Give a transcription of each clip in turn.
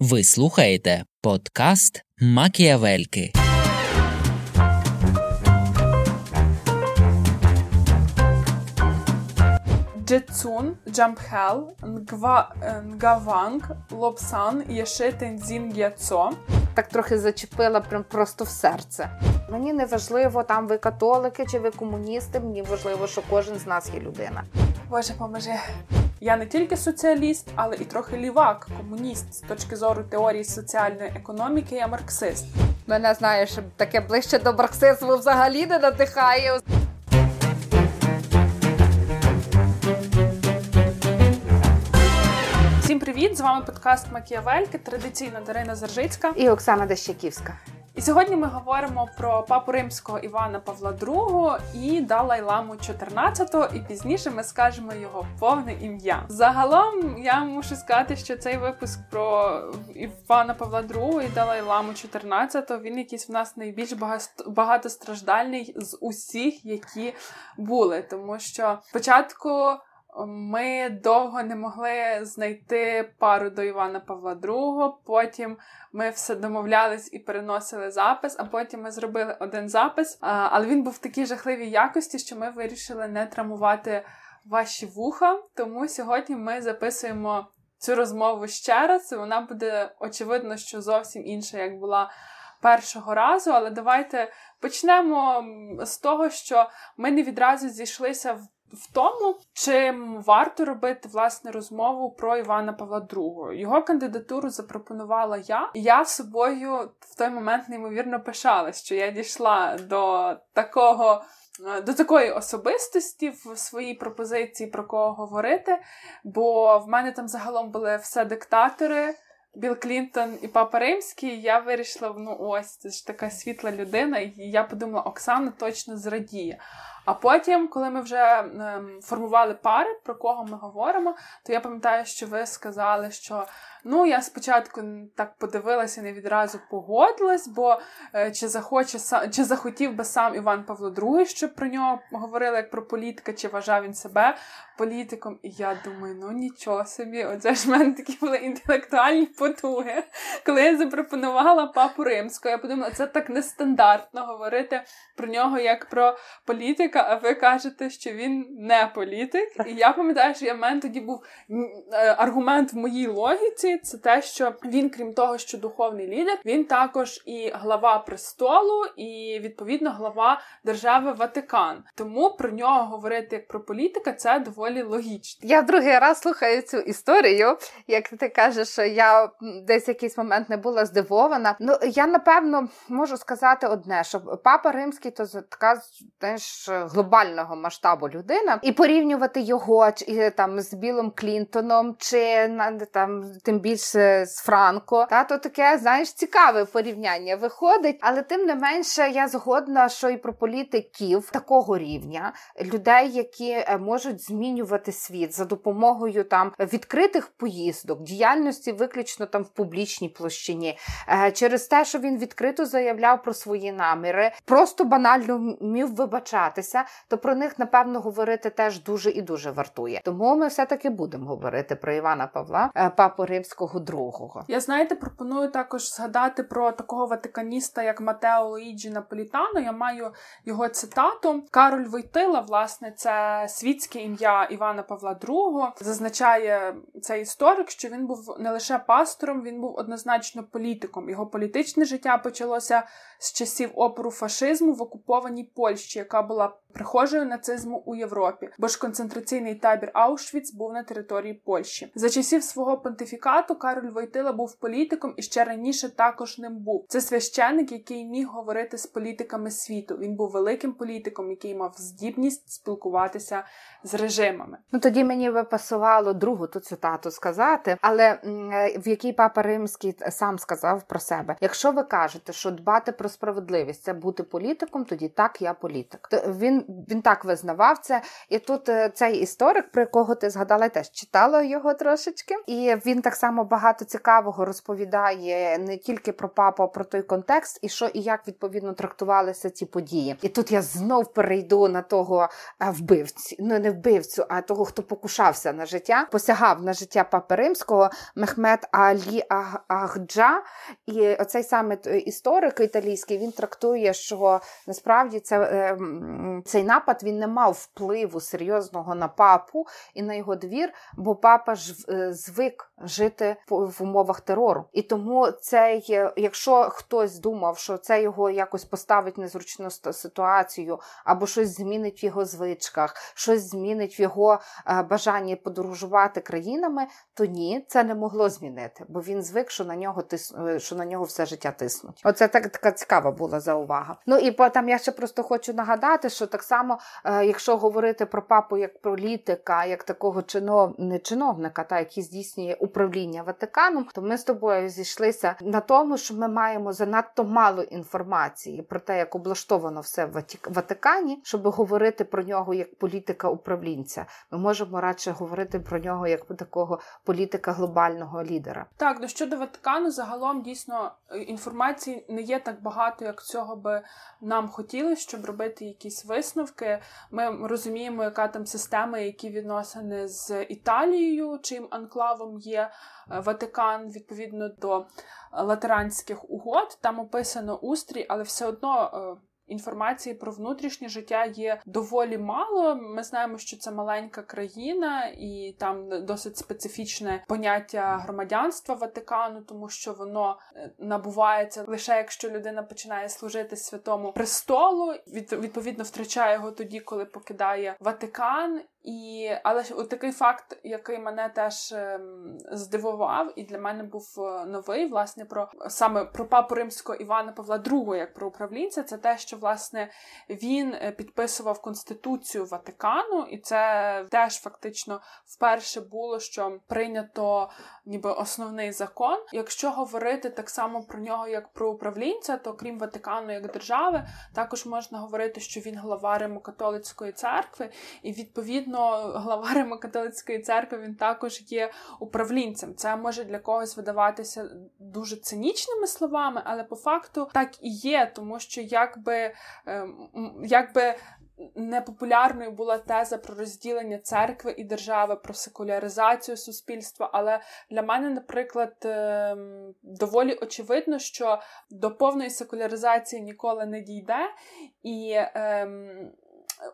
Ви слухаєте подкаст Макіавельки. Джетсун, Джампхел, Нгва, Нгаванг, Лобсан, Єши Тензін Гяцо. Так трохи зачепила прям просто в серце. Мені не важливо, там ви католики чи ви комуністи. Мені важливо, що кожен з нас є людина. Боже, поможи. Я не тільки соціаліст, але і трохи лівак, комуніст з точки зору теорії соціальної економіки, я марксист. Мене знаєш, таке ближче до марксизму взагалі не надихає. З вами подкаст Макіавельки, традиційно Дарина Заржицька. І Оксана Дещаківська. І сьогодні ми говоримо про папу римського Івана Павла II і Далай-Ламу 14 і пізніше ми скажемо його повне ім'я. Загалом я мушу сказати, що цей випуск про Івана Павла II і Далай-Ламу 14 він якийсь в нас найбільш багатостраждальний з усіх, які були, тому що спочатку. Ми довго не могли знайти пару до Івана Павла II, Потім ми все домовлялись і переносили запис, а потім ми зробили один запис. Але він був в такій жахливій якості, що ми вирішили не травмувати ваші вуха. Тому сьогодні ми записуємо цю розмову ще раз. Вона буде очевидно, що зовсім інша, як була першого разу. Але давайте почнемо з того, що ми не відразу зійшлися в в тому, чим варто робити власне розмову про Івана Павла II. Його кандидатуру запропонувала я, і я собою в той момент неймовірно пишалась, що я дійшла до такого. Е, до такої особистості в своїй пропозиції про кого говорити, бо в мене там загалом були все диктатори, Білл Клінтон і Папа Римський. Я вирішила, ну ось це ж така світла людина, і я подумала, Оксана точно зрадіє. А потім, коли ми вже ем, формували пари, про кого ми говоримо, то я пам'ятаю, що ви сказали, що ну я спочатку так подивилася, не відразу погодилась, бо е, чи захоче чи захотів би сам Іван Павло II, щоб про нього говорили як про політика, чи вважав він себе політиком. І я думаю, ну нічого собі, оце ж в мене такі були інтелектуальні потуги. Коли я запропонувала папу римського, я подумала, це так нестандартно говорити про нього як про політика політика, а ви кажете, що він не політик. І я пам'ятаю, що я в мене тоді був е, аргумент в моїй логіці. Це те, що він, крім того, що духовний лідер, він також і глава престолу, і відповідно глава держави Ватикан. Тому про нього говорити як про політика це доволі логічно. Я другий раз слухаю цю історію. Як ти кажеш, що я десь якийсь момент не була здивована. Ну я напевно можу сказати одне: що папа римський то така теж глобального масштабу людина, і порівнювати його чи там з Білим Клінтоном, чи там тим більше з Франко, та то таке знаєш цікаве порівняння виходить, але тим не менше я згодна, що і про політиків такого рівня людей, які е, можуть змінювати світ за допомогою там відкритих поїздок, діяльності виключно там в публічній площині, е, через те, що він відкрито заявляв про свої наміри, просто банально вмів вибачатися відбулися, то про них напевно говорити теж дуже і дуже вартує. Тому ми все таки будемо говорити про Івана Павла, е, папу римського другого. Я знаєте, пропоную також згадати про такого ватиканіста, як Матео Луїджі Наполітано. Я маю його цитату. Кароль Войтила, власне, це світське ім'я Івана Павла II. Зазначає цей історик, що він був не лише пастором, він був однозначно політиком. Його політичне життя почалося з часів опору фашизму в окупованій Польщі, яка була прихожою нацизму у Європі, бо ж концентраційний табір Аушвіц був на території Польщі. За часів свого понтифікату Кароль Войтила був політиком і ще раніше також ним був. Це священик, який міг говорити з політиками світу. Він був великим політиком, який мав здібність спілкуватися з режимами. Ну тоді мені би пасувало другу ту цитату сказати, але е, в якій папа римський сам сказав про себе: якщо ви кажете, що дбати про справедливість це бути політиком, тоді так я політик. То він він так визнавав це. І тут е, цей історик, про якого ти згадала, теж читала його трошечки, і він так само багато цікавого розповідає не тільки про папу, а про той контекст, і що і як відповідно трактувалися ці події. І тут я знов перейду на того е, вбивцю, ну не вбивцю, а того, хто покушався на життя, посягав на життя папи римського Мехмед Алі Ахджа. І оцей саме історик італійський він трактує, що насправді це, ем, цей напад він не мав впливу серйозного на папу і на його двір, бо папа ж е, звик жити в умовах терору. І тому цей, якщо хтось думав, що це його якось поставить незручну ситуацію, або щось змінить в його звичках, щось змінить в його е, бажанні подорожувати країнами, то ні, це не могло змінити, бо він звик, що на нього тис... Е, що на нього все життя тиснуть. Оце так така цікава була заувага. Ну і потім я ще просто хочу нагадати, що так само, якщо говорити про папу як політика, як такого чинов... не чиновника, та який здійснює управління Ватиканом, то ми з тобою зійшлися на тому, що ми маємо занадто мало інформації про те, як облаштовано все в Ватикані, щоб говорити про нього як політика управлінця. Ми можемо радше говорити про нього як такого політика глобального лідера. Так, ну щодо Ватикану, загалом дійсно е, інформації не є так багато, як цього би нам хотілося, щоб робити якісь висновки. Ми розуміємо, яка там система, які відносини з Італією, чим анклавом є е, Ватикан відповідно до латеранських угод. Там описано устрій, але все одно. Інформації про внутрішнє життя є доволі мало. Ми знаємо, що це маленька країна, і там досить специфічне поняття громадянства Ватикану, тому що воно е, набувається лише якщо людина починає служити святому престолу. Від, відповідно втрачає його тоді, коли покидає Ватикан. І але от такий факт, який мене теж ем, здивував, і для мене був е, новий, власне, про саме про папу римського Івана Павла II, як про управлінця, це те, що власне він е, підписував конституцію Ватикану, і це теж фактично вперше було, що прийнято ніби основний закон. Якщо говорити так само про нього, як про управлінця, то крім Ватикану як держави, також можна говорити, що він глава Римо-католицької церкви, і відповідно глава Римо-католицької церкви він також є управлінцем. Це може для когось видаватися дуже цинічними словами, але по факту так і є, тому що якби, ем, якби непопулярною була теза про розділення церкви і держави, про секуляризацію суспільства. Але для мене, наприклад, ем, доволі очевидно, що до повної секуляризації ніколи не дійде. І ем,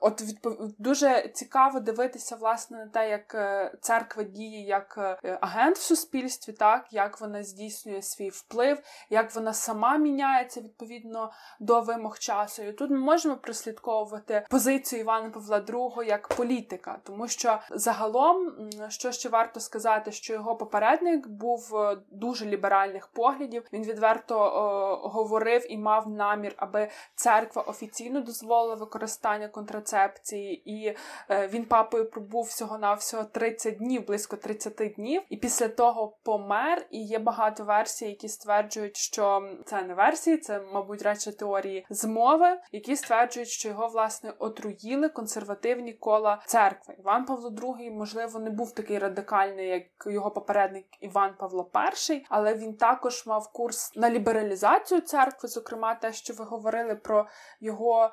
От відпов... дуже цікаво дивитися власне на те, як е, церква діє як е, агент в суспільстві, так як вона здійснює свій вплив, як вона сама міняється відповідно до вимог часу. І тут ми можемо прослідковувати позицію Івана Павла II як політика, тому що загалом, що ще варто сказати, що його попередник був е, дуже ліберальних поглядів. Він відверто о, говорив і мав намір, аби церква офіційно дозволила використання контракту контрацепції, і е, він папою пробув всього на всього 30 днів, близько 30 днів, і після того помер. І є багато версій, які стверджують, що це не версії, це, мабуть, радше теорії змови, які стверджують, що його власне отруїли консервативні кола церкви. Іван Павло II, можливо, не був такий радикальний, як його попередник Іван Павло І, але він також мав курс на лібералізацію церкви, зокрема, те, що ви говорили про його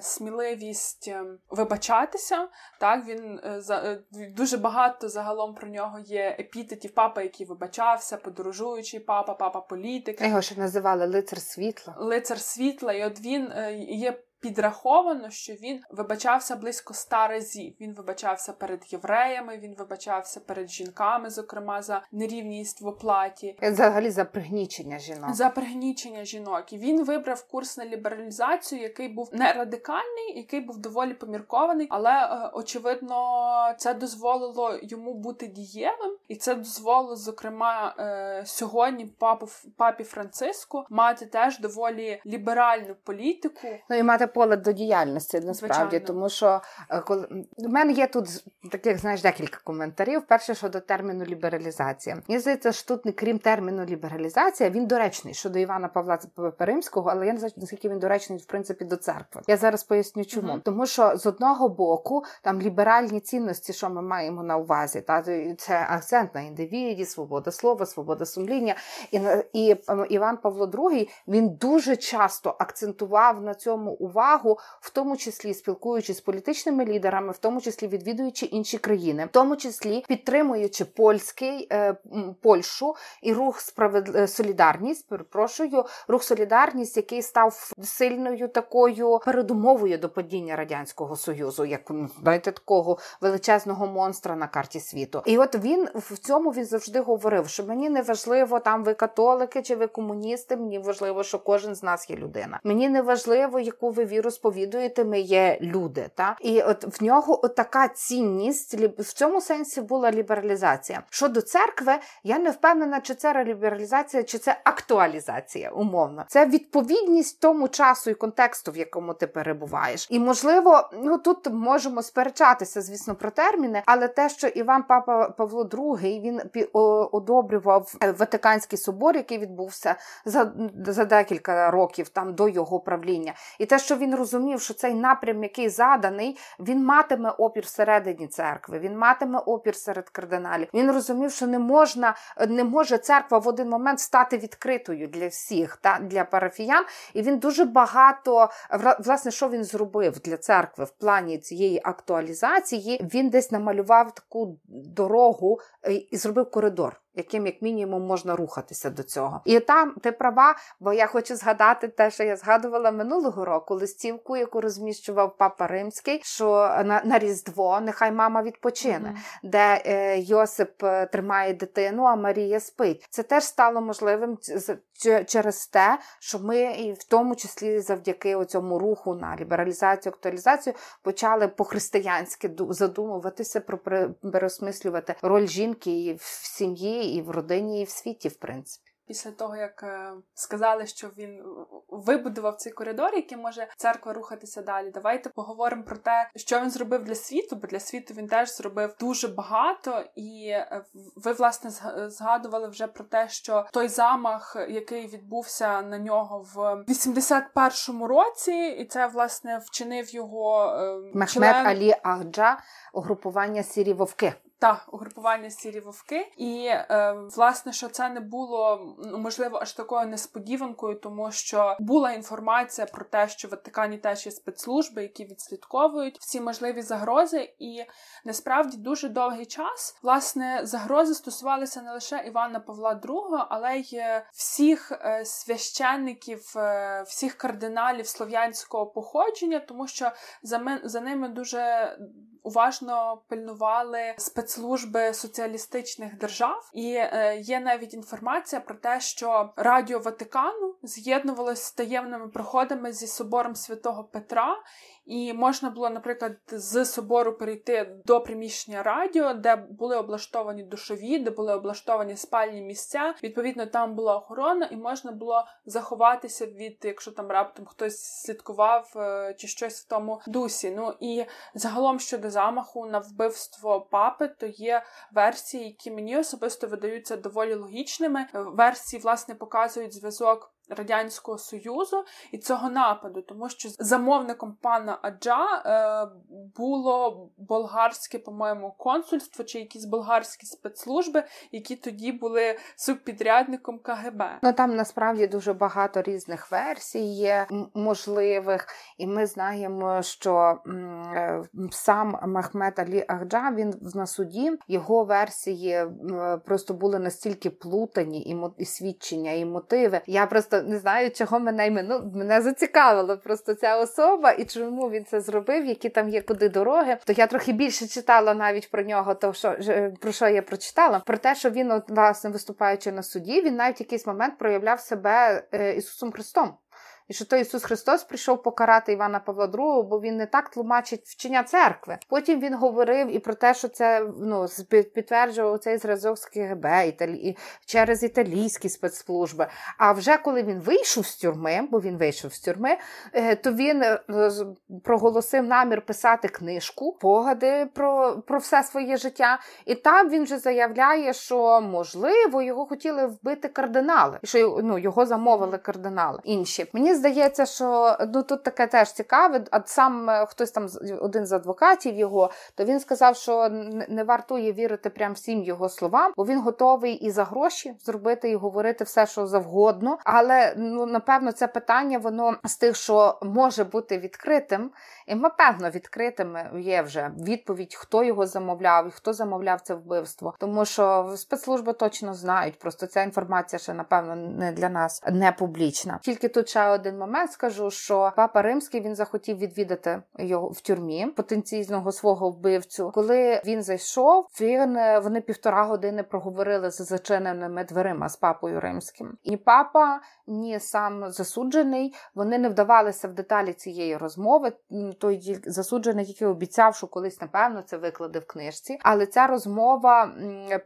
сміливість ем, вибачатися. Так, він е, е, дуже багато загалом про нього є епітетів папа, який вибачався, подорожуючий папа, папа політик. Його ще називали лицар світла. Лицар світла, і от він е, є підраховано, що він вибачався близько ста разів. Він вибачався перед євреями, він вибачався перед жінками, зокрема за нерівність в оплаті. Взагалі за пригнічення жінок. За пригнічення жінок. І він вибрав курс на лібералізацію, який був не радикальний, який був доволі поміркований, але е, очевидно це дозволило йому бути дієвим, і це дозволило, зокрема, е, сьогодні папу папі Франциску мати теж доволі ліберальну політику. Ну і мати поле до діяльності насправді, Звичайно. тому що е, коли в мене є тут таких знаєш декілька коментарів. Перше щодо терміну лібералізація. Мені здається, що тут, крім терміну лібералізація, він доречний щодо Івана Павла Перимського, але я не знаю, наскільки він доречний в принципі до церкви. Я зараз поясню, чому uh тому, що з одного боку там ліберальні цінності, що ми маємо на увазі, та це акцент на індивіді, свобода слова, свобода сумління. І і Іван Павло II, він дуже часто акцентував на цьому увагу, в тому числі спілкуючись з політичними лідерами, в тому числі відвідуючи інші країни, в тому числі підтримуючи польський е, Польщу і рух справед... Е, солідарність. Перепрошую, рух солідарність, який став сильною такою передумовою до падіння радянського союзу, як знаєте, такого величезного монстра на карті світу. І от він в цьому він завжди говорив, що мені не важливо там ви католики чи ви комуністи. Мені важливо, що кожен з нас є людина. Мені не важливо, яку ви віру сповідуєте. Ми є люди. Та і от в нього така цінність в цьому сенсі була лібералізація. Щодо церкви, я не впевнена, чи це лібералізація, чи це актуалізація. Умовно, це відповідність тому часу і контексту, в якому ти перебуваєш. І можливо, ну тут можемо сперечатися, звісно, про терміни, але те, що Іван Папа Павло II, він одобрював е, Ватиканський собор, який відбувся за за декілька років там до його правління, і те, що він розумів, що цей напрям, який заданий, він матиме опір всередині церкви, він матиме опір серед кардиналів. Він розумів, що не можна, не може церква в один момент стати відкритою для всіх та для парафіян. І він дуже багато власне, що він зробив для церкви в плані цієї актуалізації. Він десь намалював таку дорогу е, і зробив коридор яким, як мінімум, можна рухатися до цього. І там ти права, бо я хочу згадати те, що я згадувала минулого року листівку, яку розміщував папа Римський, що на на Різдво нехай мама відпочине, mm-hmm. де е, Йосип е, тримає дитину, а Марія спить. Це теж стало можливим через те, що ми, і в тому числі завдяки цьому руху на лібералізацію, актуалізацію, почали по-християнськи задумуватися про переосмислювати роль жінки в сім'ї, і в родині, і в світі, в принципі. Після того, як е, сказали, що він вибудував цей коридор, який може церква рухатися далі. Давайте поговоримо про те, що він зробив для світу, бо для світу він теж зробив дуже багато. І е, ви, власне, згадували вже про те, що той замах, який відбувся на нього в 81-му році, і це власне вчинив його е, Мехмед член... Алі Ахджа, угрупування сірі вовки та угрупування сірі вовки, і е, власне, що це не було ну, можливо аж такою несподіванкою, тому що була інформація про те, що в Ватикані теж є спецслужби, які відслідковують всі можливі загрози, і насправді дуже довгий час власне загрози стосувалися не лише Івана Павла II, але й всіх е, священників, е, всіх кардиналів слов'янського походження, тому що за, ми, за ними дуже уважно пильнували спецслужби соціалістичних держав, і е, є навіть інформація про те, що Радіо Ватикану з'єднувалось з таємними проходами зі собором святого Петра. І можна було, наприклад, з собору перейти до приміщення радіо, де були облаштовані душові, де були облаштовані спальні місця. Відповідно, там була охорона, і можна було заховатися від, якщо там раптом хтось слідкував е, чи щось в тому дусі. Ну і загалом щодо замаху на вбивство папи, то є версії, які мені особисто видаються доволі логічними. Версії, власне, показують зв'язок. Радянського Союзу і цього нападу, тому що замовником пана Аджа е, було болгарське, по-моєму, консульство чи якісь болгарські спецслужби, які тоді були субпідрядником КГБ. Ну там насправді дуже багато різних версій є можливих, і ми знаємо, що е, сам Махмед Алі Ахджа він на суді його версії просто були настільки плутані і, і свідчення, і мотиви. Я просто просто не знаю, чого мене ну, мене зацікавила просто ця особа і чому він це зробив, які там є куди дороги. То я трохи більше читала навіть про нього, то що про що я прочитала? Про те, що він, от, власне, виступаючи на суді, він навіть якийсь момент проявляв себе е, Ісусом Христом. І що той Ісус Христос прийшов покарати Івана Павла II, бо він не так тлумачить вчення церкви. Потім він говорив і про те, що це ну підтверджував цей зразок з КГБ італі... через італійські спецслужби. А вже коли він вийшов з тюрми, бо він вийшов з тюрми, е, то він е, проголосив намір писати книжку, погади про, про все своє життя. І там він вже заявляє, що можливо його хотіли вбити кардинали, і що ну, його замовили кардинали. Інші мені здається, що ну тут таке теж цікаве. А сам е, хтось там один з адвокатів його, то він сказав, що не вартує вірити прям всім його словам, бо він готовий і за гроші зробити і говорити все, що завгодно. Але ну напевно, це питання воно з тих, що може бути відкритим, і напевно відкритим є вже відповідь, хто його замовляв і хто замовляв це вбивство, тому що спецслужби точно знають. Просто ця інформація ще напевно не для нас не публічна. Тільки тут ще один момент скажу, що папа римський він захотів відвідати його в тюрмі потенційного свого вбивцю. Коли він зайшов, він вони півтора години проговорили за зачиненими дверима з папою римським. І папа, ні сам засуджений, вони не вдавалися в деталі цієї розмови. Той засуджений, який обіцяв, що колись напевно це викладе в книжці. Але ця розмова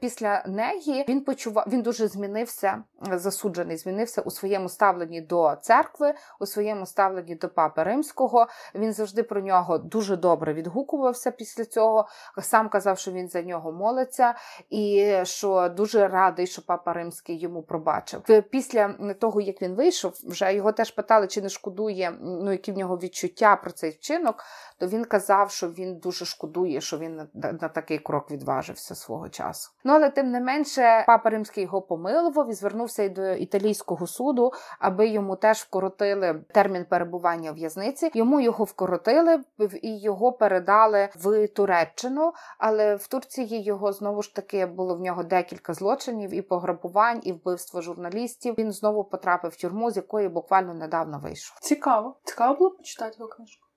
після неї він почував, він дуже змінився. Засуджений, змінився у своєму ставленні до церкви, у своєму ставленні до папи римського. Він завжди про нього дуже добре відгукувався після цього. Сам казав, що він за нього молиться, і що дуже радий, що папа римський йому пробачив. Після того, як він вийшов, вже його теж питали, чи не шкодує ну які в нього відчуття про цей вчинок. То він казав, що він дуже шкодує, що він на, на такий крок відважився свого часу. Ну але тим не менше, папа римський його помилував і звернувся й до італійського суду, аби йому теж вкоротили термін перебування в в'язниці. Йому його вкоротили і його передали в Туреччину. Але в Турції його знову ж таки було в нього декілька злочинів і пограбувань, і вбивство журналістів. Він знову потрапив в тюрму, з якої буквально недавно вийшов. Цікаво, цікаво було почитати його книжку.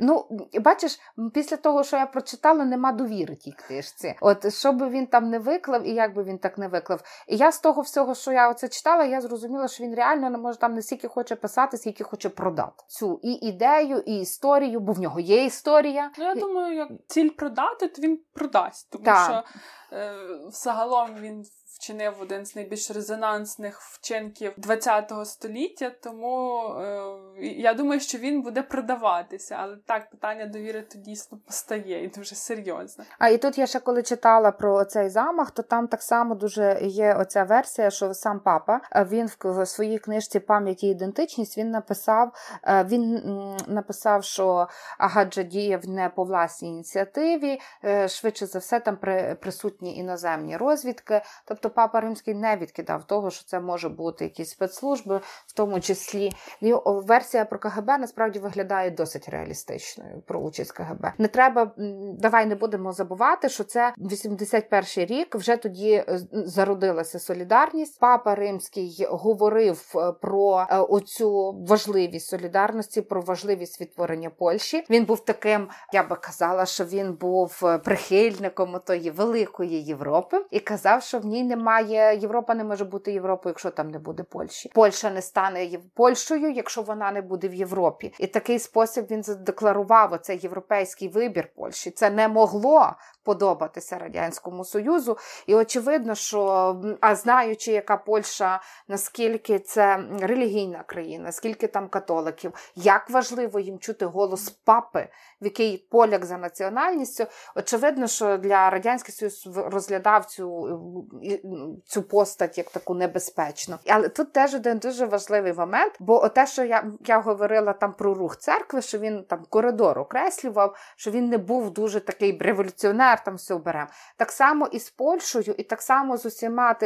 Ну, бачиш, після того, що я прочитала, нема довіри тій книжці. От що би він там не виклав, і як би він так не виклав. І я з того всього, що я оце читала, я зрозуміла, що він реально не може там не стільки хоче писати, скільки хоче продати цю і ідею, і історію, бо в нього є історія. Ну, я думаю, як ціль продати, то він продасть, тому так. що е, загалом він вчинив один з найбільш резонансних вчинків ХХ століття. Тому е, я думаю, що він буде продаватися. Але так, питання довіри то дійсно постає і дуже серйозно. А і тут я ще коли читала про цей замах, то там так само дуже є оця версія, що сам папа він в своїй книжці Пам'ять і ідентичність він написав, е, він написав, що Агаджа діяв не по власній ініціативі, е, швидше за все, там присутні іноземні розвідки. Тобто папа римський не відкидав того, що це може бути якісь спецслужби, в тому числі версія про КГБ насправді виглядає досить реалістичною про участь КГБ. Не треба, давай не будемо забувати, що це 81 рік. Вже тоді е, зародилася солідарність. Папа Римський говорив е, про е, оцю важливість солідарності, про важливість відтворення Польщі. Він був таким, я би казала, що він був прихильником тої великої Європи і казав, що в ній немає немає, Європа не може бути Європою, якщо там не буде Польщі. Польща не стане Польщею, якщо вона не буде в Європі. І такий спосіб він задекларував оцей європейський вибір Польщі. Це не могло подобатися радянському союзу. І очевидно, що а знаючи, яка Польща, наскільки це релігійна країна, скільки там католиків, як важливо їм чути голос папи, в який поляк за національністю, очевидно, що для радянського союзу розглядав цю цю постать як таку небезпечну. Але тут теж один дуже важливий момент, бо те, що я я говорила там про рух церкви, що він там коридор окреслював, що він не був дуже такий революціонер, там все берем. Так само і з Польщею, і так само з усіма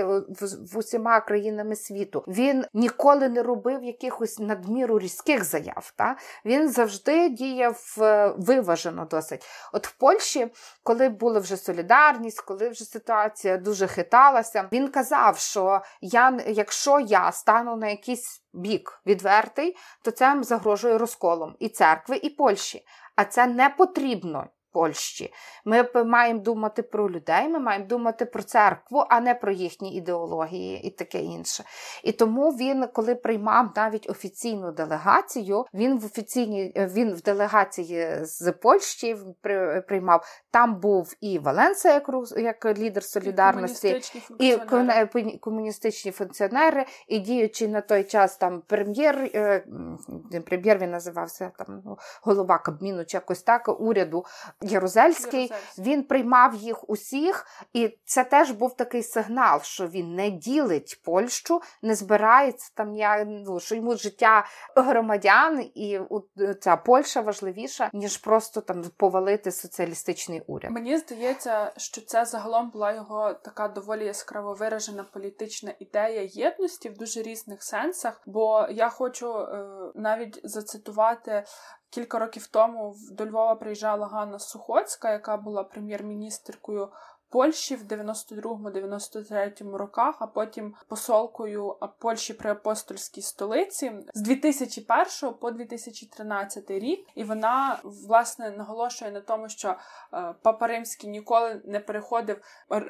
з усіма країнами світу. Він ніколи не робив якихось надміру різких заяв. Та? Він завжди діяв е, виважено досить. От в Польщі, коли була вже солідарність, коли вже ситуація дуже хиталася. Він казав, що я, якщо я стану на якийсь бік відвертий, то це загрожує розколом і церкви, і Польщі. А це не потрібно Польщі. Ми маємо думати про людей, ми маємо думати про церкву, а не про їхні ідеології і таке інше. І тому він, коли приймав навіть офіційну делегацію, він в офіційній він в делегації з Польщі приймав. Там був і Валенса, як як лідер солідарності, і комуністичні, і комуністичні функціонери, і діючи на той час там прем'єр, е, прем'єр він називався там ну, голова Кабміну чи якось так уряду. Єрузельський, він приймав їх усіх, і це теж був такий сигнал, що він не ділить Польщу, не збирається там я ну, що йому життя громадян, і ця Польща важливіша, ніж просто там повалити соціалістичний уряд. Мені здається, що це загалом була його така доволі яскраво виражена політична ідея єдності в дуже різних сенсах. Бо я хочу е, навіть зацитувати Кілька років тому до Львова приїжджала Ганна Сухоцька, яка була прем'єр-міністркою Польщі в 92-93 роках, а потім посолкою Польщі при апостольській столиці з 2001 по 2013 рік. І вона власне наголошує на тому, що е, Папа Римський ніколи не переходив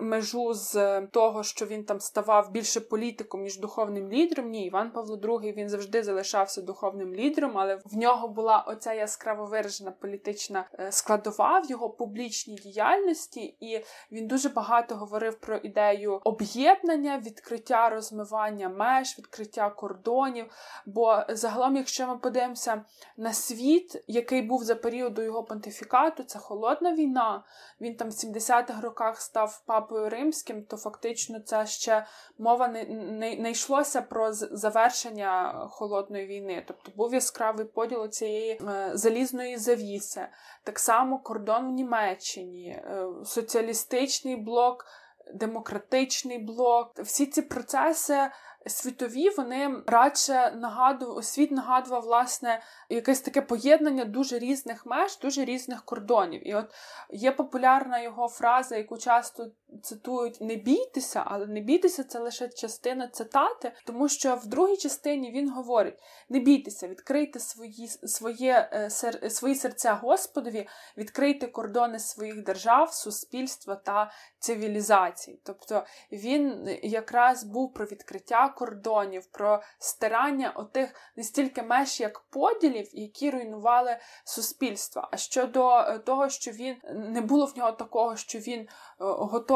межу з того, що він там ставав більше політиком ніж духовним лідером. Ні, Іван Павло II він завжди залишався духовним лідером, але в нього була оця яскраво виражена політична е, складова в його публічній діяльності, і він дуже багато говорив про ідею об'єднання, відкриття розмивання меж, відкриття кордонів. Бо загалом, якщо ми подивимося на світ, який був за періоду його понтифікату, це холодна війна. Він там в 70-х роках став папою римським, то фактично це ще мова не, не, не йшлося про завершення холодної війни. Тобто був яскравий поділ цієї е, залізної завіси. Так само кордон в Німеччині, е, соціалістичний блок, демократичний блок. Всі ці процеси світові вони радше нагадував, світ нагадував власне якесь таке поєднання дуже різних меж, дуже різних кордонів. І от є популярна його фраза, яку часто цитують: не бійтеся, але не бійтеся це лише частина цитати, тому що в другій частині він говорить: не бійтеся, відкрийте свої своє, е, сер, свої серця Господові, відкрийте кордони своїх держав, суспільства та цивілізацій. Тобто він якраз був про відкриття кордонів, про стирання отих не стільки меж, як поділів, які руйнували суспільство. А щодо е, того, що він не було в нього такого, що він е,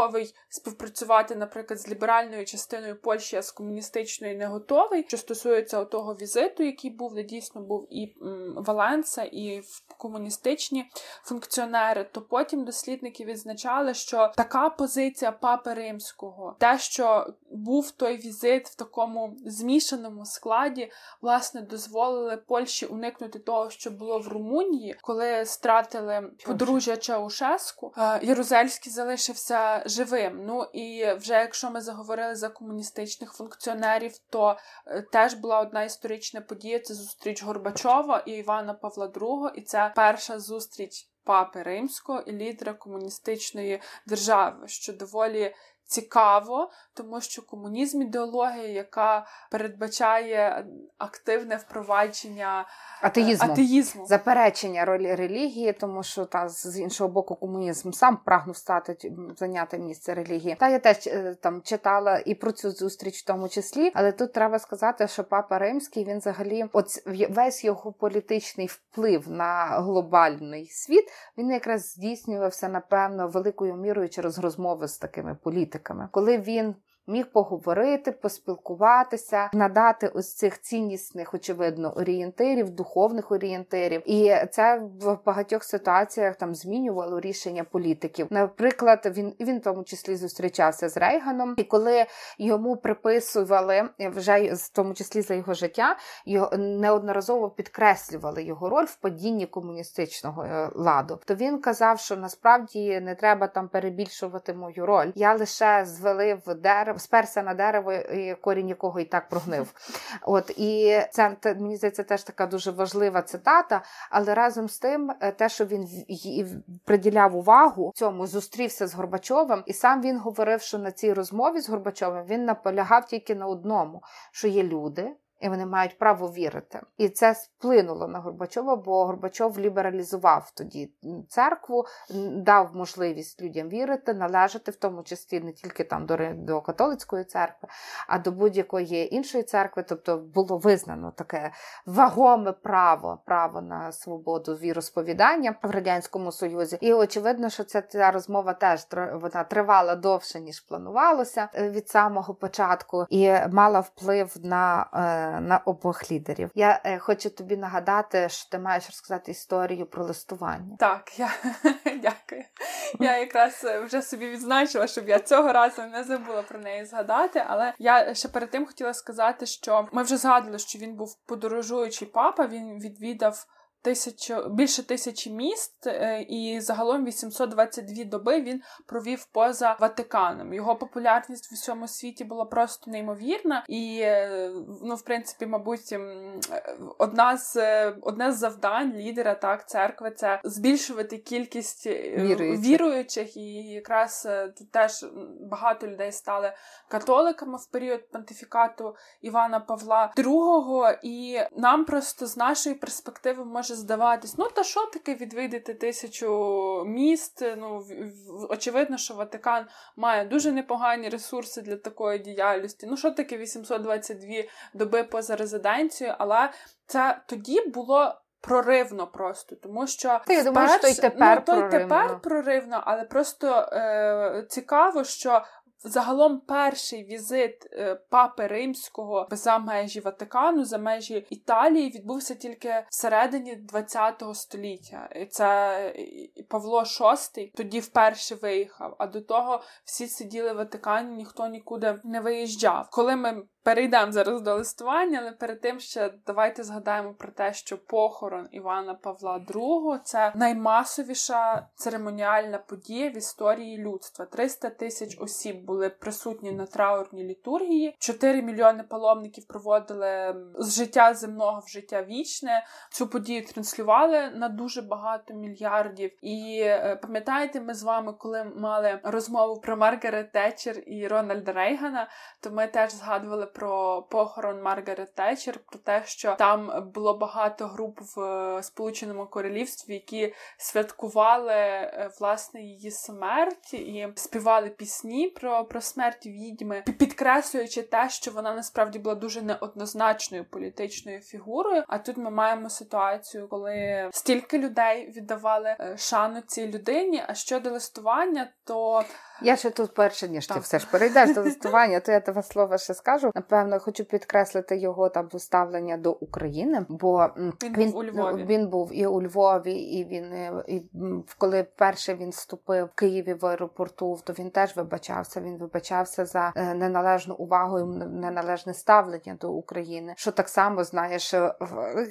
готовий співпрацювати, наприклад, з ліберальною частиною Польщі, а з комуністичною не готовий. Що стосується того візиту, який був, де дійсно був і Валенса, і комуністичні функціонери, то потім дослідники відзначали, що така позиція папи римського, те, що був той візит в такому змішаному складі, власне, дозволили Польщі уникнути того, що було в Румунії, коли стратили подружжя Чаушеску. Е, Єрузельський залишився живим. Ну і вже якщо ми заговорили за комуністичних функціонерів, то е, теж була одна історична подія: це зустріч Горбачова і Івана Павла II, і це перша зустріч папи римського і лідера комуністичної держави, що доволі цікаво, тому що комунізм ідеологія, яка передбачає активне впровадження е, атеїзму, атеїзму. заперечення ролі релігії, тому що та з іншого боку комунізм сам прагнув стати зайняти місце релігії. Та я теж е, там читала і про цю зустріч в тому числі, але тут треба сказати, що папа римський він взагалі, от весь його політичний вплив на глобальний світ, він якраз здійснювався напевно великою мірою через розмови з такими політиками політиками, коли він міг поговорити, поспілкуватися, надати ось цих ціннісних, очевидно, орієнтирів, духовних орієнтирів. І це в багатьох ситуаціях там змінювало рішення політиків. Наприклад, він він в тому числі зустрічався з Рейганом, і коли йому приписували вже в тому числі за його життя, його неодноразово підкреслювали його роль в падінні комуністичного е, ладу. То він казав, що насправді не треба там перебільшувати мою роль. Я лише звели в дерево сперся на дерево, і корінь якого і так прогнив. От і це мені здається теж така дуже важлива цитата. Але разом з тим, е, те, що він приділяв увагу цьому, зустрівся з Горбачовим, і сам він говорив, що на цій розмові з Горбачовим він наполягав тільки на одному: що є люди і вони мають право вірити. І це вплинуло на Горбачова, бо Горбачов лібералізував тоді церкву, дав можливість людям вірити, належати, в тому числі не тільки там до, до католицької церкви, а до будь-якої іншої церкви. Тобто було визнано таке вагоме право, право на свободу віросповідання в радянському союзі. І очевидно, що ця, ця розмова теж вона тривала довше ніж планувалося е, від самого початку, і мала вплив на. На обох лідерів. Я е, хочу тобі нагадати, що ти маєш розказати історію про листування. Так, я дякую. Я якраз е, вже собі відзначила, щоб я цього разу не забула про неї згадати. Але я ще перед тим хотіла сказати, що ми вже згадували, що він був подорожуючий папа. Він відвідав тисячу більше тисячі міст, е, і загалом 822 доби він провів поза Ватиканом. Його популярність в усьому світі була просто неймовірна, і е, ну, в принципі, мабуть, одна з одне з завдань лідера так церкви це збільшувати кількість е, віруючих, віруючих. І якраз тут теж багато людей стали католиками в період понтифікату Івана Павла II, і нам просто з нашої перспективи може здаватись, ну та що таке відвідати тисячу міст? Ну очевидно, що Ватикан має дуже непогані ресурси для такої діяльності. Ну, що таке 822 доби поза резиденцією, але це тоді було. Проривно просто, тому що Ти думаєш, що й тепер ну, то й тепер проривно, але просто е, цікаво, що Загалом перший візит е, папи римського за межі Ватикану, за межі Італії, відбувся тільки всередині ХХ століття. Це Павло VI тоді вперше виїхав. А до того всі сиділи в Ватикані, ніхто нікуди не виїжджав. Коли ми перейдемо зараз до листування, але перед тим ще давайте згадаємо про те, що похорон Івана Павла II – це наймасовіша церемоніальна подія в історії людства. 300 тисяч осіб були присутні на траурній літургії. 4 мільйони паломників проводили з життя земного в життя вічне. Цю подію транслювали на дуже багато мільярдів. І е, пам'ятаєте, ми з вами, коли мали розмову про Маргарет Тетчер і Рональда Рейгана, то ми теж згадували про похорон Маргарет Тетчер, про те, що там було багато груп в е, Сполученому Королівстві, які святкували е, власне її смерть і співали пісні про про смерть відьми, підкреслюючи те, що вона насправді була дуже неоднозначною політичною фігурою. А тут ми маємо ситуацію, коли стільки людей віддавали е, шану цій людині. А щодо листування, то я ще тут перше, ніж ти все ж перейдеш до листування, то я тебе слово ще скажу. Напевно, хочу підкреслити його там поставлення до України, бо він, він був у Львові. Він був і у Львові, і він е, і коли перше він вступив в Києві в аеропорту, то він теж вибачався. Він вибачався за е, неналежну увагу і неналежне ставлення до України. Що так само знаєш,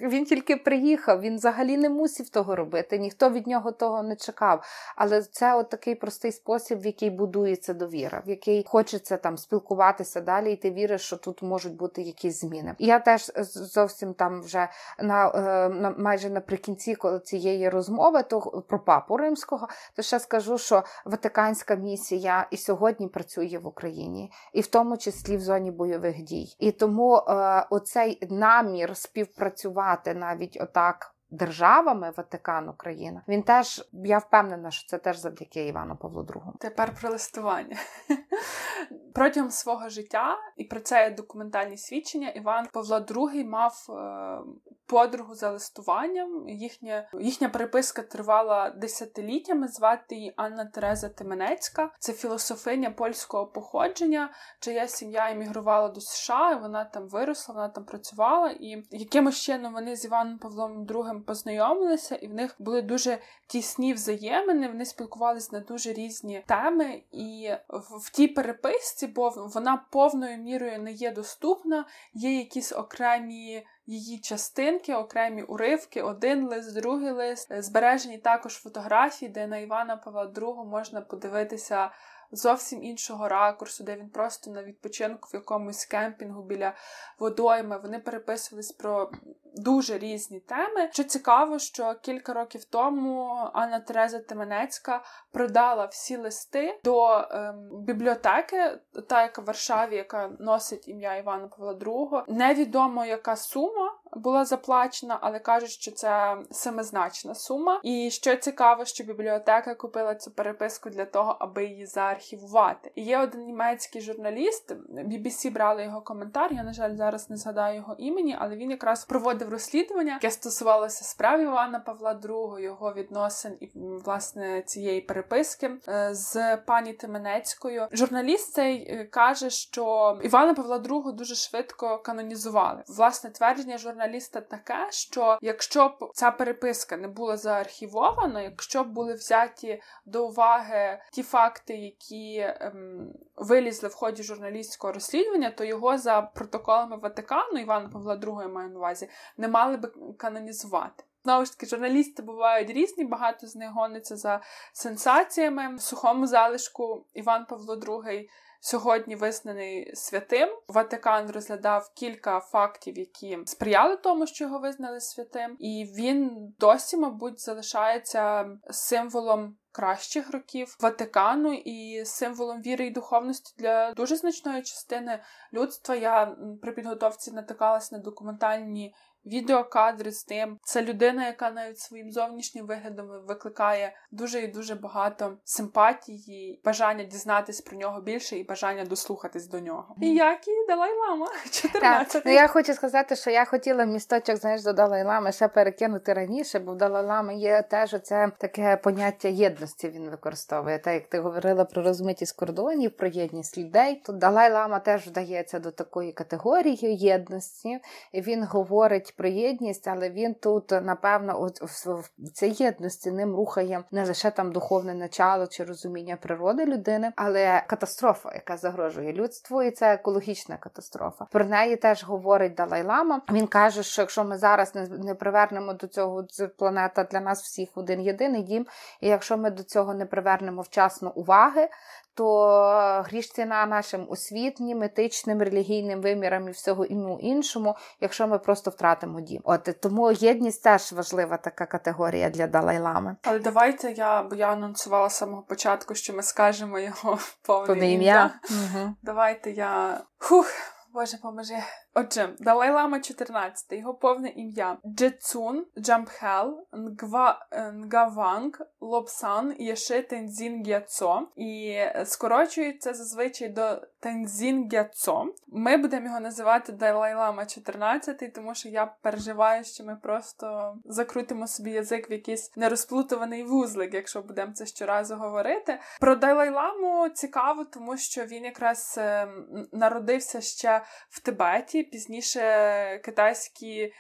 він тільки приїхав, він взагалі не мусив того робити. Ніхто від нього того не чекав. Але це от такий простий спосіб, в який будується довіра, в який хочеться там спілкуватися далі, і ти віриш, що тут можуть бути якісь зміни. Я теж зовсім там вже на, е, на майже наприкінці цієї розмови, то про папу римського, то ще скажу, що Ватиканська місія і сьогодні працює в Україні, і в тому числі в зоні бойових дій. І тому е, оцей намір співпрацювати навіть отак державами Ватикан, Україна. Він теж я впевнена, що це теж завдяки Івану Павлу II. Тепер про листування протягом свого життя, і про це є документальні свідчення. Іван Павло II мав е, подругу за листуванням. Їхня їхня переписка тривала десятиліттями. Звати її Анна Тереза Теменецька. Це філософиня польського походження, чия сім'я емігрувала до США. і Вона там виросла, вона там працювала, і якимось чином вони з Іваном Павлом II познайомилися, і в них були дуже тісні взаємини. Вони спілкувалися на дуже різні теми, і в, в тій переписці, бо вона повною мірою не є доступна, є якісь окремі її частинки, окремі уривки, один лист, другий лист. Збережені також фотографії, де на Івана Павла II можна подивитися зовсім іншого ракурсу, де він просто на відпочинку в якомусь кемпінгу біля водойми. Вони переписувались про дуже різні теми. Що цікаво, що кілька років тому Анна Тереза Теменецька продала всі листи до ем, бібліотеки, та яка в Варшаві, яка носить ім'я Івана Павла II. Невідомо, яка сума була заплачена, але кажуть, що це семизначна сума. І що цікаво, що бібліотека купила цю переписку для того, аби її заархівувати. І є один німецький журналіст, BBC брали його коментар. Я, на жаль, зараз не згадаю його імені, але він якраз проводив розслідування, яке стосувалося справ Івана Павла II, його відносин і власне цієї переписки е, з пані Теменецькою. Журналіст цей е, каже, що Івана Павла II дуже швидко канонізували. Власне твердження журналіста журналіста таке, що якщо б ця переписка не була заархівована, якщо б були взяті до уваги ті факти, які ем, вилізли в ході журналістського розслідування, то його за протоколами Ватикану Івана Павла II маю на увазі не мали би канонізувати. Знову ж таки, журналісти бувають різні, багато з них гониться за сенсаціями. В сухому залишку Іван Павло II сьогодні визнаний святим. Ватикан розглядав кілька фактів, які сприяли тому, що його визнали святим, і він досі, мабуть, залишається символом. Кращих років Ватикану і символом віри і духовності для дуже значної частини людства. Я при підготовці натикалась на документальні відеокадри з тим. Це людина, яка навіть своїм зовнішнім виглядом викликає дуже і дуже багато симпатії, бажання дізнатись про нього більше і бажання дослухатись до нього. І як і Далай Лама 14. Ну я хочу сказати, що я хотіла місточок знаєш, до Далай Лами ще перекинути раніше, бо в Далай Лами є теж оце таке поняття єдності. Він використовує. Так як ти говорила про розмитість кордонів, про єдність людей, то Далай Лама теж вдається до такої категорії єдності, і він говорить про єдність, але він тут, напевно, от в цій єдності ним рухає не лише там духовне начало чи розуміння природи людини, але катастрофа, яка загрожує людству, і це екологічна катастрофа. Про неї теж говорить Далай Лама. Він каже, що якщо ми зараз не привернемо до цього, планета для нас всіх один єдиний дім, і якщо ми до цього не привернемо вчасно уваги, то гріш на нашим освітнім, етичним, релігійним вимірам і всього іншому, якщо ми просто втратимо дім. От тому єдність теж важлива така категорія для Далай-Лами. Але давайте я, бо я анонсувала з самого початку, що ми скажемо його повне ім'я. Угу. Давайте я. Хух, Боже, поможи. Отже, Далай Лама 14, його повне ім'я Джецун Джампхел Нгва Нгаванг Лобсан Єши Тензін Гяцо. І скорочується зазвичай до Тензін Гяцо. Ми будемо його називати Далай Лама 14, тому що я переживаю, що ми просто закрутимо собі язик в якийсь нерозплутуваний вузлик, якщо будемо це щоразу говорити. Про Далай Ламу цікаво, тому що він якраз ем, народився ще в Тибеті. Пізніше китайські е,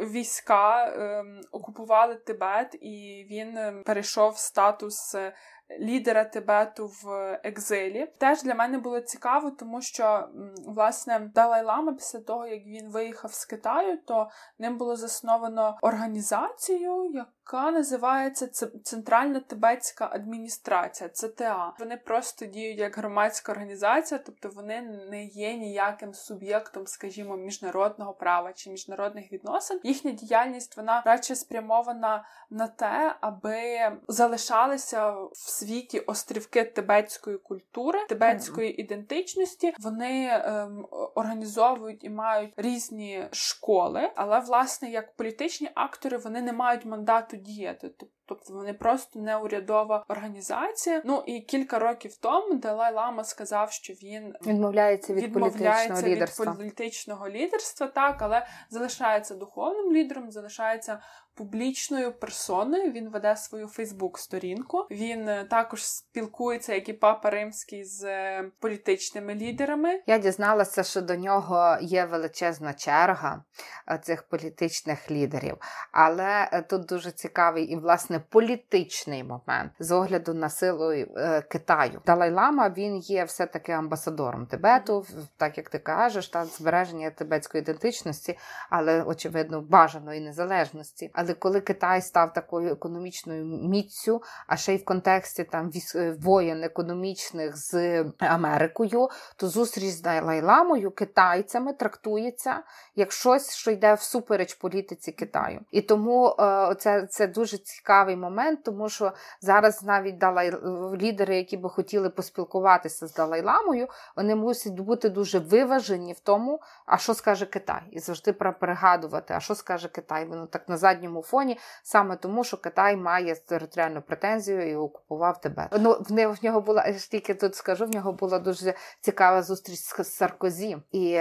війська е, окупували Тибет, і він ем, перейшов в статус е, лідера Тибету в екзилі. Теж для мене було цікаво, тому що власне Далай Лама після того, як він виїхав з Китаю, то ним було засновано організацію, яка називається Центральна Тибетська адміністрація, ЦТА. Вони просто діють як громадська організація, тобто вони не є ніяким суб'єктом, скажімо, міжнародного права чи міжнародних відносин. Їхня діяльність вона радше спрямована на те, аби залишалися в світі острівки тибетської культури, тибетської mm-hmm. ідентичності. Вони ем, організовують і мають різні школи, але власне як політичні актори вони не мають мандату діяти. Тобто вони просто неурядова організація. Ну і кілька років тому Далай Лама сказав, що він відмовляється від відмовляється політичного від лідерства. політичного лідерства, так але залишається духовним лідером, залишається публічною персоною. Він веде свою Фейсбук-сторінку. Він е, також спілкується, як і папа римський з е, політичними лідерами. Я дізналася, що до нього є величезна черга. цих політичних лідерів. Але е, тут дуже цікавий і власне політичний момент з огляду на силу е, Китаю. Далай-Лама він є все-таки амбасадором Тибету, так як ти кажеш, та збереження тибетської ідентичності, але очевидно бажаної незалежності. Але коли Китай став такою економічною міцю, а ще й в контексті там воєн економічних з Америкою, то зустріч з Далай-Ламою китайцями трактується як щось, що йде всупереч політиці Китаю. І тому е, це, це дуже цікавий момент, тому що зараз навіть Далай лідери, які би хотіли поспілкуватися з Далай-Ламою, вони мусять бути дуже виважені в тому, а що скаже Китай, і завжди пригадувати, а що скаже Китай. Воно так на задньому фоні, саме тому, що Китай має територіальну претензію і окупував тебе. Ну в нього була тільки тут скажу, в нього була дуже цікава зустріч з Саркозі і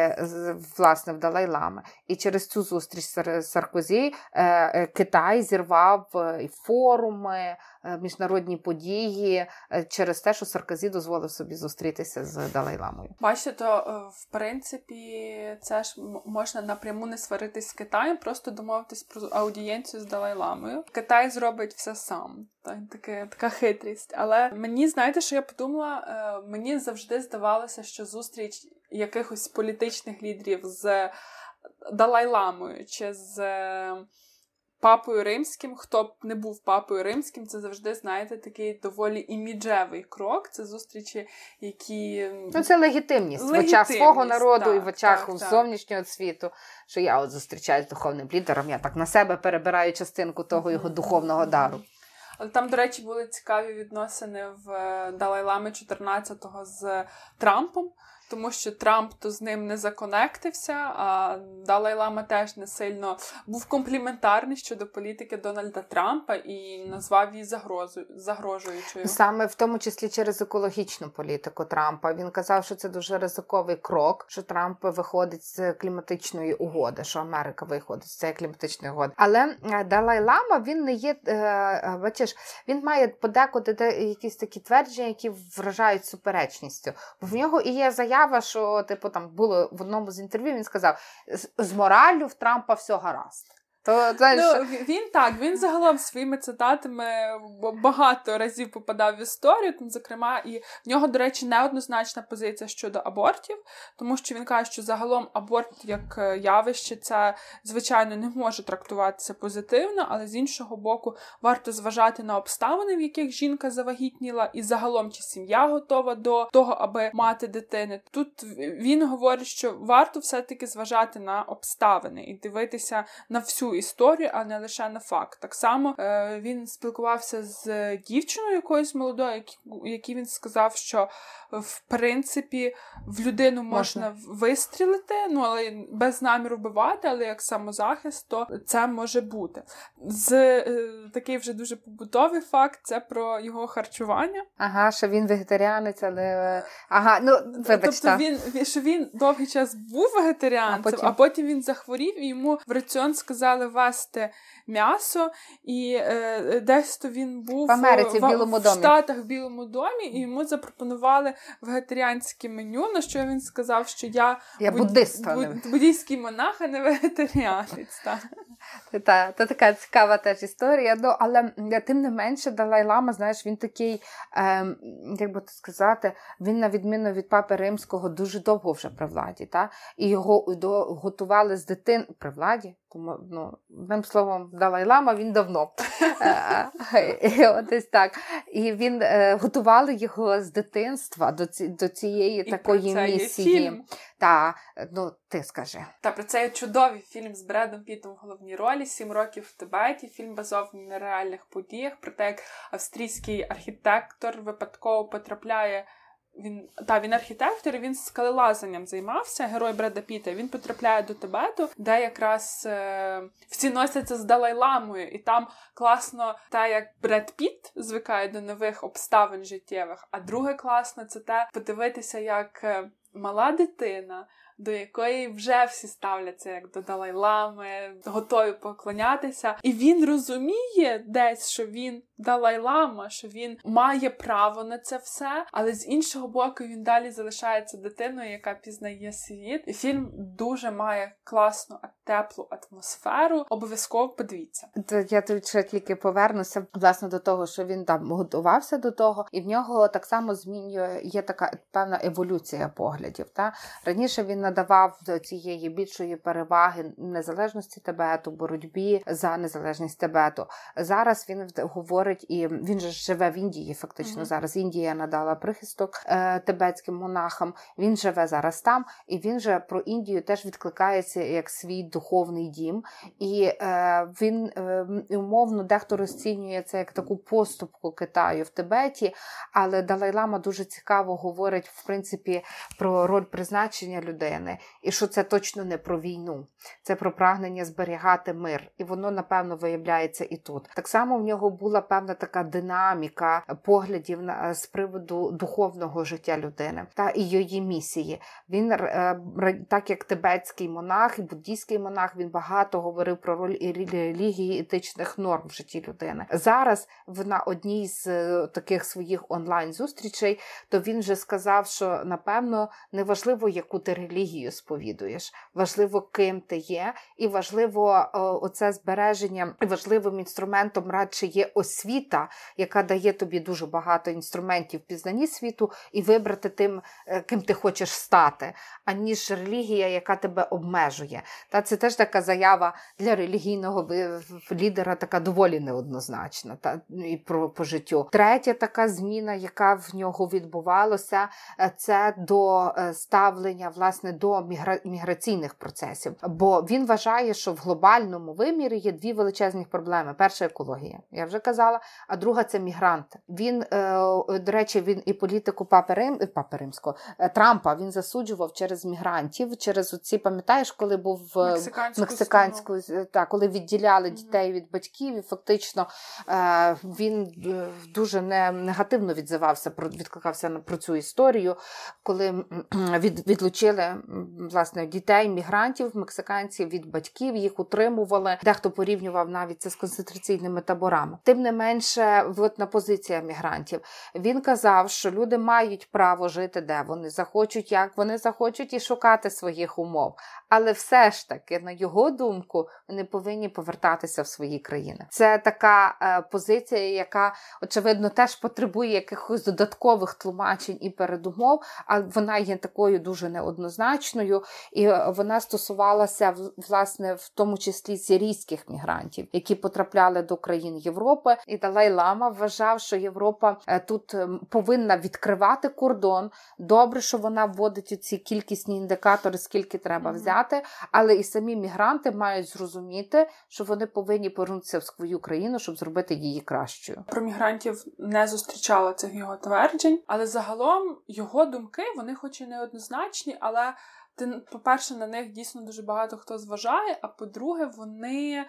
власне в Далай-Лами. І через цю зустріч з Саркозі е, е, Китай зірвав е, і форуми, міжнародні події через те, що Саркозі дозволив собі зустрітися з Далай-Ламою. Бачите, то в принципі це ж можна напряму не сваритись з Китаєм, просто домовитись про аудієнцію з Далай-Ламою. Китай зробить все сам. Так, таке, така хитрість. Але мені знаєте, що я подумала? Мені завжди здавалося, що зустріч якихось політичних лідерів з Далай-Ламою чи з е, папою римським, хто б не був папою римським, це завжди, знаєте, такий доволі іміджевий крок. Це зустрічі, які. Ну, це легітимність, легітимність в очах свого народу так, і в очах так, зовнішнього так. світу. Що я от зустрічаюсь з духовним лідером, я так на себе перебираю частинку того його духовного дару. Але там, до речі, були цікаві відносини в е, Далай-Лами 14-го з Трампом тому що Трамп то з ним не законектився, а Далай-Лама теж не сильно був компліментарний щодо політики Дональда Трампа і назвав її загрозою загрожуючою. Саме в тому числі через екологічну політику Трампа. Він казав, що це дуже ризиковий крок, що Трамп виходить з кліматичної угоди, що Америка виходить з цієї кліматичної угоди. Але е, Далай-Лама він не є, е, е, бачиш, він має подекуди якісь такі твердження, які вражають суперечністю. Бо в нього і є заява заява, що типу там було в одному з інтерв'ю. Він сказав: з мораллю в Трампа все гаразд. То знаєш... Ну, Він так, він загалом своїми цитатами багато разів попадав в історію, там, зокрема, і в нього, до речі, неоднозначна позиція щодо абортів, тому що він каже, що загалом аборт як е, явище це, звичайно, не може трактуватися позитивно, але з іншого боку, варто зважати на обставини, в яких жінка завагітніла, і загалом чи сім'я готова до того, аби мати дитини. Тут він говорить, що варто все-таки зважати на обставини і дивитися на всю історію, а не лише на факт. Так само е, він спілкувався з дівчиною якоюсь молодою, якій він сказав, що в принципі в людину можна, можна вистрілити, ну але без наміру вбивати, але як самозахист, то це може бути. З е, такий вже дуже побутовий факт це про його харчування. Ага, що він вегетаріанець, але е, ага, ну вибачте. Тобто він що він довгий час був вегетаріанцем, а потім... а потім він захворів і йому в раціон сказали вести м'ясо, і е, десь то він був в Америці в, Білому в домі. Штатах в Білому домі, і йому запропонували вегетаріанське меню. На що він сказав, що я, я буд... буддист, буд... буддійський монах, а не вегетаріанець. Та, Це така цікава теж історія. Ну, але тим не менше, Далай-Лама, знаєш, він такий, е, як би сказати, він, на відміну від папи римського, дуже довго вже при владі. Та? І його готували з дитин при владі. Тому, ну, одним словом, Далай-Лама він давно. Ось так. І він е, готували його з дитинства до ці, до цієї І такої про це місії. Є фільм. Та, ну, ти скажи. Та про це є чудовий фільм з Бредом Пітом в головній ролі Сім років в Тибеті. Фільм базований на реальних подіях, про те, як австрійський архітектор випадково потрапляє. Він та він архітектор, він скалелазанням займався. Герой Бреда Піта. Він потрапляє до Тибету, де якраз е, всі носяться з Далай-ламою, і там класно те, як Бред Піт звикає до нових обставин життєвих. А друге класно це те подивитися, як е, мала дитина. До якої вже всі ставляться як до Далай-лами, готові поклонятися, і він розуміє десь, що він Далай-Лама, що він має право на це все, але з іншого боку він далі залишається дитиною, яка пізнає світ. І фільм дуже має класну теплу атмосферу. Обов'язково подивіться. Я тут ще тільки повернуся власне до того, що він там готувався до того, і в нього так само змінює є така певна еволюція поглядів. Та раніше він надавав до цієї більшої переваги незалежності Тибету, боротьбі за незалежність Тибету. Зараз він говорить і він же живе в Індії. Фактично mm-hmm. зараз Індія надала прихисток е, тибетським монахам. Він живе зараз там, і він же про Індію теж відкликається як свій духовний дім, і е, він е, умовно дехто розцінює це як таку поступку Китаю в Тибеті. Але Далай-Лама дуже цікаво говорить в принципі про роль призначення людини, і що це точно не про війну, це про прагнення зберігати мир, і воно напевно виявляється і тут. Так само в нього була певна така динаміка поглядів на з приводу духовного життя людини та і її місії. Він е, так як тибетський монах і буддійський монах, він багато говорив про роль релігії етичних норм в житті людини. Зараз на одній з е, таких своїх онлайн-зустрічей, то він вже сказав, що напевно неважливо, яку ти релігію сповідуєш, важливо, ким ти є, і важливо оце збереження важливим інструментом радше є освіта, яка дає тобі дуже багато інструментів пізнані світу, і вибрати тим, е, ким ти хочеш стати, аніж релігія, яка тебе обмежує. Та це теж така заява для релігійного лідера, така доволі неоднозначна та і про по життю. Третя така зміна, яка в нього відбувалася, е, це до е, ставлення власне до мігра... міграційних процесів. Бо він вважає, що в глобальному вимірі є дві величезні проблеми: перша екологія, я вже казала, а друга це мігранти. Він, е, до речі, він і політику Папи Рим, Папи Римського Трампа він засуджував через мігрантів, через оці, пам'ятаєш, коли був Мексиканську, Мексиканську так, коли відділяли дітей від батьків, і фактично він дуже не негативно відзивався відкликався про цю історію, коли від, відлучили власне дітей, мігрантів, мексиканців від батьків, їх утримували. Дехто порівнював навіть це з концентраційними таборами. Тим не менше, от на позиція мігрантів він казав, що люди мають право жити, де вони захочуть, як вони захочуть, і шукати своїх умов. Але все ж таки, на його думку, вони повинні повертатися в свої країни. Це така е, позиція, яка очевидно теж потребує якихось додаткових тлумачень і передумов, а вона є такою дуже неоднозначною, і вона стосувалася власне в тому числі сирійських мігрантів, які потрапляли до країн Європи. І Далай Лама вважав, що Європа е, тут ем, повинна відкривати кордон. Добре, що вона вводить ці кількісні індикатори, скільки треба взяти, але і самі мігранти мають зрозуміти, що вони повинні повернутися в свою країну, щоб зробити її кращою. Про мігрантів не зустрічала цих його тверджень, але загалом його думки вони, хоч і неоднозначні, але ти, по-перше, на них дійсно дуже багато хто зважає. А по-друге, вони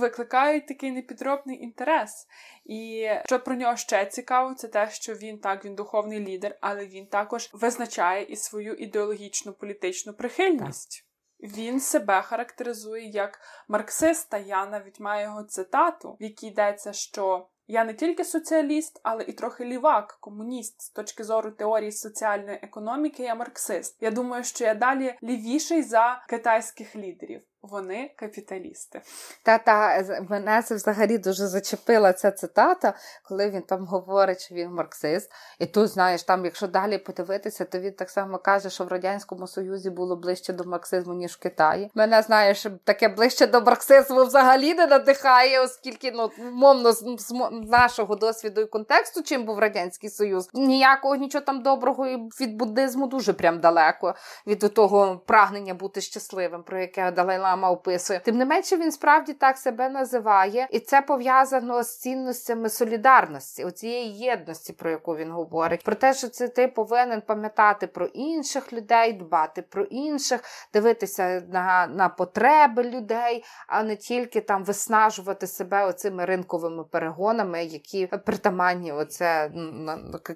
викликають такий непідробний інтерес. І що про нього ще цікаво, це те, що він так, він духовний лідер, але він також визначає і свою ідеологічну політичну прихильність. Він себе характеризує як марксиста. Я навіть маю його цитату, в якій йдеться, що я не тільки соціаліст, але і трохи лівак, комуніст з точки зору теорії соціальної економіки, я марксист. Я думаю, що я далі лівіший за китайських лідерів. Вони капіталісти. Та-та, мене це взагалі дуже зачепила ця цитата, коли він там говорить, що він марксист. І тут, знаєш, там, якщо далі подивитися, то він так само каже, що в Радянському Союзі було ближче до марксизму, ніж в Китаї. Мене знаєш, таке ближче до марксизму взагалі не надихає, оскільки ну, мовно з, нашого досвіду і контексту, чим був Радянський Союз, ніякого нічого там доброго і від буддизму дуже прям далеко від того прагнення бути щасливим, про яке Далай мама описує. Тим не менше, він справді так себе називає, і це пов'язано з цінностями солідарності, оцієї єдності, про яку він говорить. Про те, що це ти повинен пам'ятати про інших людей, дбати про інших, дивитися на, на потреби людей, а не тільки там виснажувати себе оцими ринковими перегонами, які притаманні оце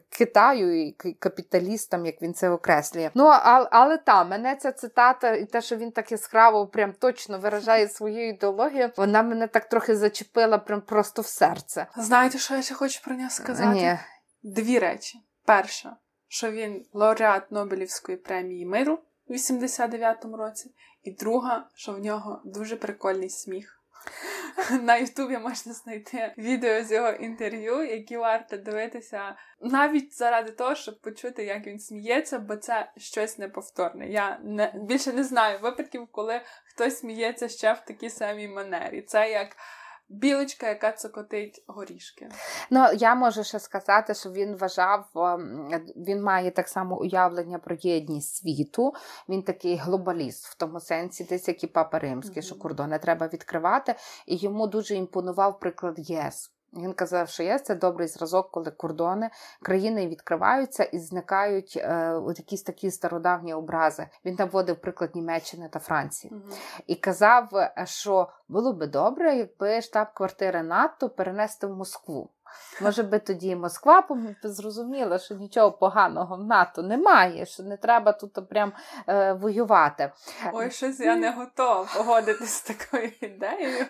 Китаю і капіталістам, як він це окреслює. Ну але, але та мене ця цитата, і те, що він так яскраво прям точно виражає свою ідеологію. Вона мене так трохи зачепила прям просто в серце. Знаєте, що я ще хочу про нього сказати? Ні. Дві речі. Перша, що він лауреат Нобелівської премії миру у 89-му році, і друга, що в нього дуже прикольний сміх. На Ютубі можна знайти відео з його інтерв'ю, які варто дивитися навіть заради того, щоб почути, як він сміється, бо це щось неповторне. Я не більше не знаю випадків, коли хтось сміється ще в такій самій манері. Це як білочка, яка цокотить горішки. Ну я можу ще сказати, що він вважав, ем, він має так само уявлення про єдність світу. Він такий глобаліст в тому сенсі, десь як і папа римський, mm-hmm. що кордони треба відкривати, і йому дуже імпонував приклад ЄС. Він казав, що є це добрий зразок, коли кордони країни відкриваються і зникають е, от якісь такі стародавні образи. Він наводив приклад Німеччини та Франції угу. і казав, е, що було би добре, якби штаб-квартири НАТО перенести в Москву. Може би тоді Москва зрозуміла, що нічого поганого в НАТО немає, що не треба тут прям е, воювати. Ой, щось я не готова погодитися з такою ідеєю.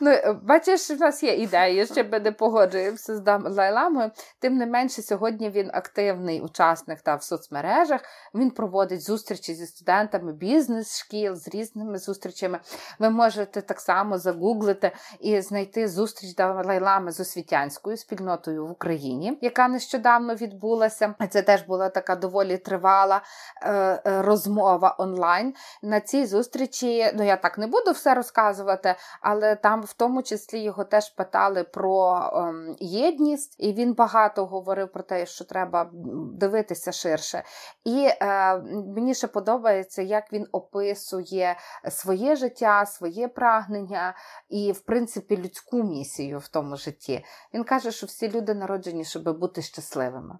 Ну, е, Бачиш, в нас є ідеї, ще би не погоджуємося з Лайламою. Тим не менше, сьогодні він активний учасник та в соцмережах. Він проводить зустрічі зі студентами бізнес-шкіл, з різними зустрічами. Ви можете так само загуглити і знайти зустріч Лайлами з освітянською спільнотою в Україні, яка нещодавно відбулася. Це теж була така доволі тривала е, е, розмова онлайн. На цій зустрічі, ну я так не буду все розказувати, але там в тому числі його теж питали про е, єдність, і він багато говорив про те, що треба дивитися ширше. І е, мені ще подобається, як він описує своє життя, своє прагнення і, в принципі, людську місію в тому житті. Він каже, що всі люди народжені, щоб бути щасливими.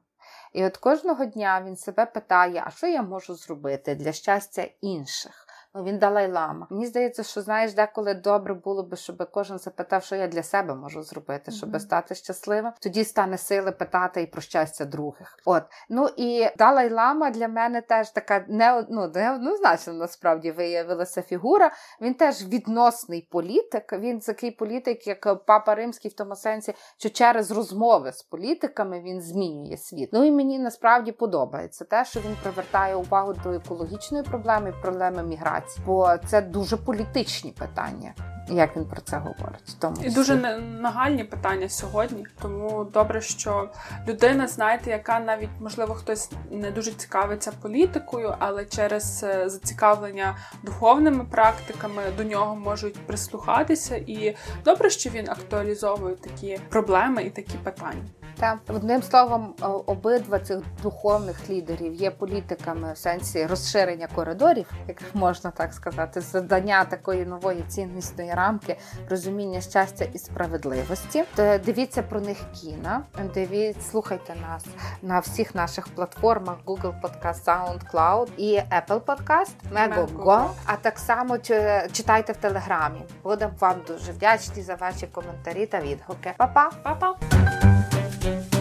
І от кожного дня він себе питає, а що я можу зробити для щастя інших? Ну, він Далай-Лама. Мені здається, що знаєш, деколи добре було би, щоб кожен запитав, що я для себе можу зробити, щоб mm-hmm. стати щасливим. Тоді стане сили питати і про щастя других. От ну і Далай-Лама для мене теж така не, ну, неоднозначно насправді виявилася фігура. Він теж відносний політик. Він такий політик, як папа римський, в тому сенсі, що через розмови з політиками він змінює світ. Ну і мені насправді подобається те, що він привертає увагу до екологічної проблеми, проблеми міграції бо це дуже політичні питання. Як він про це говорить? Тому і дуже нагальні питання сьогодні. Тому добре, що людина, знаєте, яка навіть можливо хтось не дуже цікавиться політикою, але через е, зацікавлення духовними практиками до нього можуть прислухатися. І добре, що він актуалізовує такі проблеми і такі питання. Так, одним словом, обидва цих духовних лідерів є політиками в сенсі розширення коридорів, як можна так сказати, задання такої нової ціннісної рамки, розуміння щастя і справедливості. То дивіться про них кіно, дивіться, слухайте нас на всіх наших платформах Google Podcast, SoundCloud і Apple Podcast, Megogo, а так само читайте в Телеграмі. Будемо вам дуже вдячні за ваші коментарі та відгуки. Па-па! Па-па! Thank you.